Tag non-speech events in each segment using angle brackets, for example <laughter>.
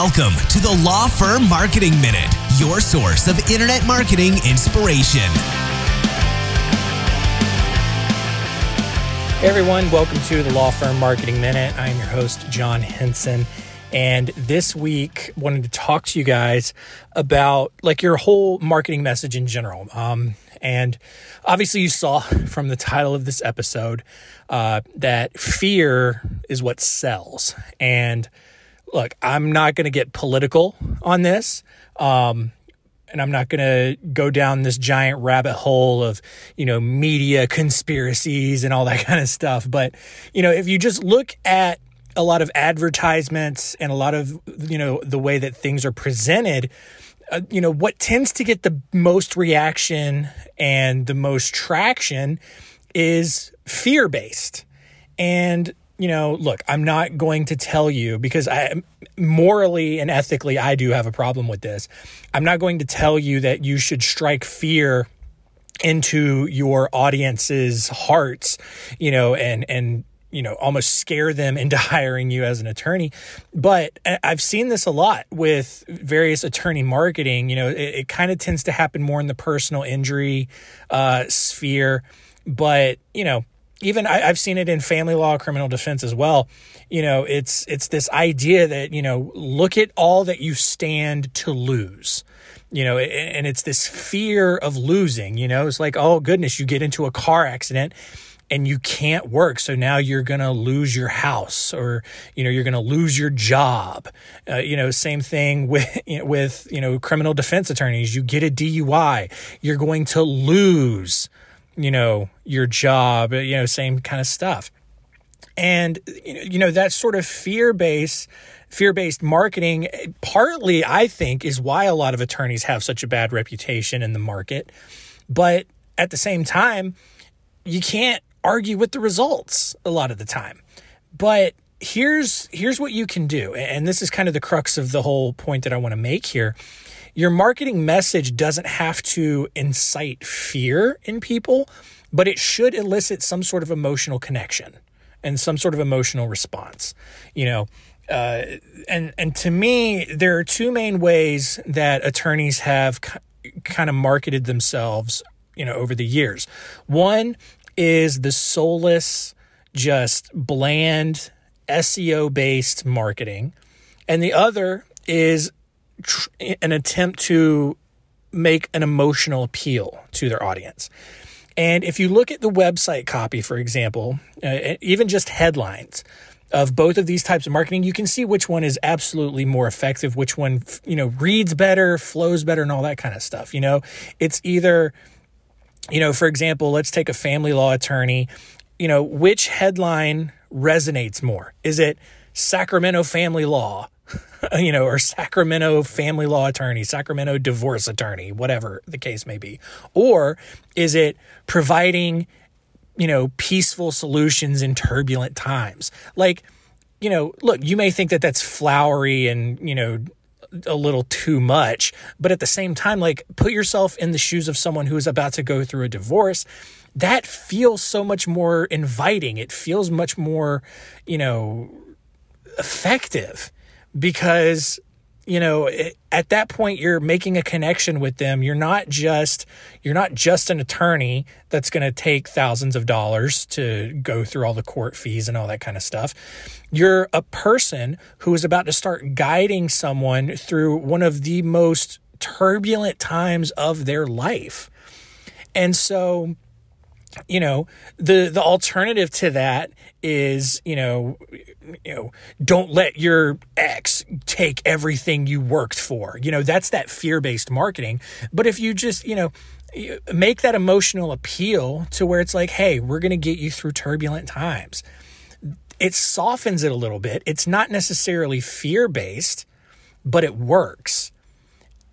Welcome to the Law Firm Marketing Minute, your source of internet marketing inspiration. Hey everyone, welcome to the Law Firm Marketing Minute. I am your host, John Henson. And this week, wanted to talk to you guys about like your whole marketing message in general. Um, and obviously, you saw from the title of this episode uh, that fear is what sells. And look, I'm not going to get political on this. Um, and I'm not going to go down this giant rabbit hole of, you know, media conspiracies and all that <laughs> kind of stuff. But, you know, if you just look at a lot of advertisements and a lot of, you know, the way that things are presented, uh, you know, what tends to get the most reaction and the most traction is fear based. And, you know, look, I'm not going to tell you because I morally and ethically, I do have a problem with this. I'm not going to tell you that you should strike fear into your audience's hearts, you know, and, and, you know, almost scare them <laughs> into hiring you as an attorney. But I've seen this a lot with various attorney marketing. You know, it, it kind of tends to happen more in the personal injury uh, sphere. But, you know, even I, have seen it in family law, criminal defense as well. You know, it's it's this idea that you know, look at all that you stand to lose. You know, and it's this fear of losing. You know, it's like, oh goodness, you get into a car accident and you can't work. So now you're going to lose your house or, you know, you're going to lose your job. Uh, you know, same thing <laughs> with, with, you know, criminal defense attorneys. You get a DUI, you're going to lose, you know, your job, you know, same kind of stuff. And, you know, that sort of fear based, fear based marketing, partly, I think, is why a lot of attorneys have such a bad reputation in the market. But at the same time, you can't argue with the results a lot of the time. But here's here's what you can do and this is kind of the crux of the whole point that I want to make here. Your marketing message doesn't have to incite fear in people, but it should elicit some sort of emotional connection and some sort of emotional response. You know, uh, and and to me, there are two main ways that attorneys have kind of marketed themselves, you know, over the years. One is the soulless, just bland SEO based marketing. And the other is tr- an attempt to make an emotional appeal to their audience. And if you look at the website copy, for example, uh, even just headlines of both of these types of marketing, you can see which one is absolutely more effective, which one, you know, reads better, flows better, and all that kind of stuff. You know, it's either you know, for example, let's take a family law attorney. You know, which headline resonates more? Is it Sacramento family law, <laughs> you know, or Sacramento family law attorney, Sacramento divorce attorney, whatever the case may be? Or is it providing, you know, peaceful solutions in turbulent times? Like, you know, look, you may think that that's flowery and, you know, a little too much. But at the same time, like put yourself in the shoes of someone who is about to go through a divorce. That feels so much more inviting. It feels much more, you know, effective because you know at that point you're making a connection with them. You're not just you're not just an attorney that's going to take thousands of dollars to go through all the court fees and all that kind of stuff. You're a person who is about to start guiding someone through one of the most turbulent times of their life. And so you know the the alternative to that is you know you know don't let your ex take everything you worked for. You know that's that fear-based marketing. But if you just you know make that emotional appeal to where it's like hey we're going to get you through turbulent times. It softens it a little bit. It's not necessarily fear-based but it works.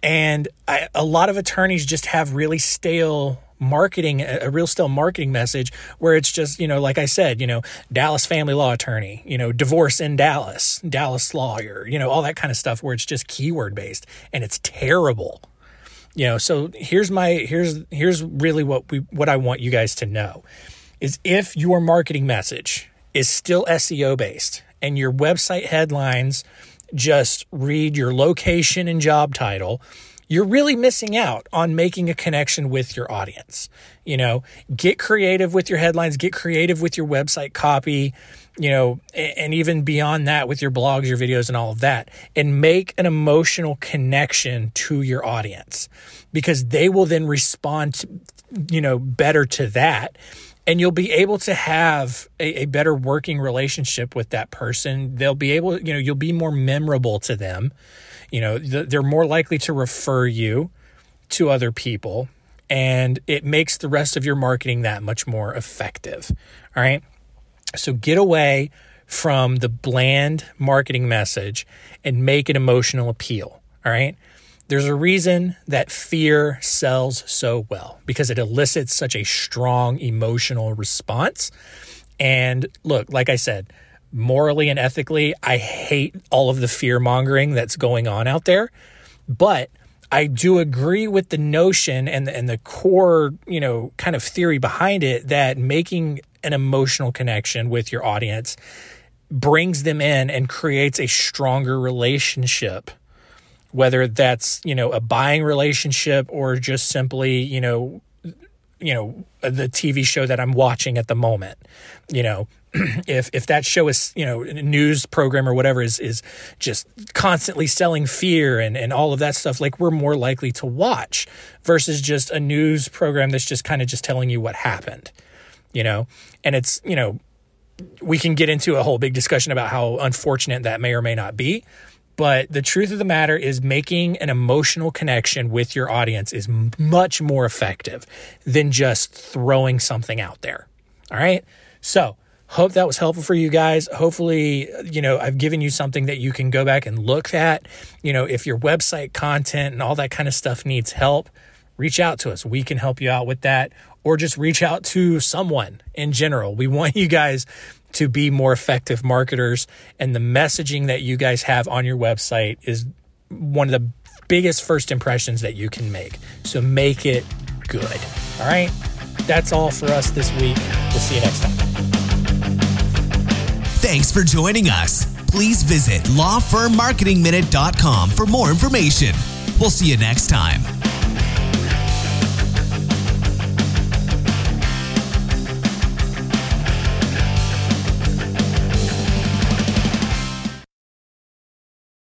And I, a lot of attorneys just have really stale marketing a real still marketing message where it's just you know like i said you know dallas family law attorney you know divorce in dallas dallas lawyer you know all that kind of stuff where it's just keyword based and it's terrible. You know so here's my here's here's really what we what i want you guys to know is if your marketing message is still seo based and your website headlines just read your location and job title, you're really missing out on making a connection with your audience. You know, get creative with your headlines, get creative with your website copy, you know, and even beyond that with your blogs, your videos, and all of that, and make an emotional connection to your audience because they will then respond, to, you know, better to that. And you'll be able to have a, a better working relationship with that person. They'll be able, you know, you'll be more memorable to them you know, they're more likely to refer you to other people and it makes the rest of your marketing that much more effective. All right. So get away from the bland marketing message and make an emotional appeal. All right. There's a reason that fear sells so well because it elicits such a strong emotional response. And look, like I said, morally and ethically, I hate all of the fear mongering that's going on out there. But I do agree with the notion and and the core, you know, kind of theory behind it that making an emotional connection with your audience brings them in and creates a stronger relationship whether that's you know a buying relationship or just simply you know you know the TV show that I'm watching at the moment you know <clears throat> if if that show is you know news program or whatever is is just constantly selling fear and and all of that stuff like we're more likely to watch versus just a news program that's just kind of just telling you what happened you know? And it's you know we can get into a whole big discussion about how unfortunate that may or may not be but the truth of the matter is making an emotional connection with your audience is much more effective than just throwing something out there all right so Hope that was helpful for you guys. Hopefully, you know, I've given you something that you can go back and look at. You know, if your website content and all that kind of stuff needs help, reach out to us. We can help you out with that or just reach out to someone in general. We want <laughs> you guys to be more effective marketers and the messaging that you guys have on your website is one of the biggest first impressions that you can make. So make it good. All right. That's all for us this week. We'll see you next time. Thanks for joining us. Please visit lawfirmmarketingminute.com for more information. We'll see you next time.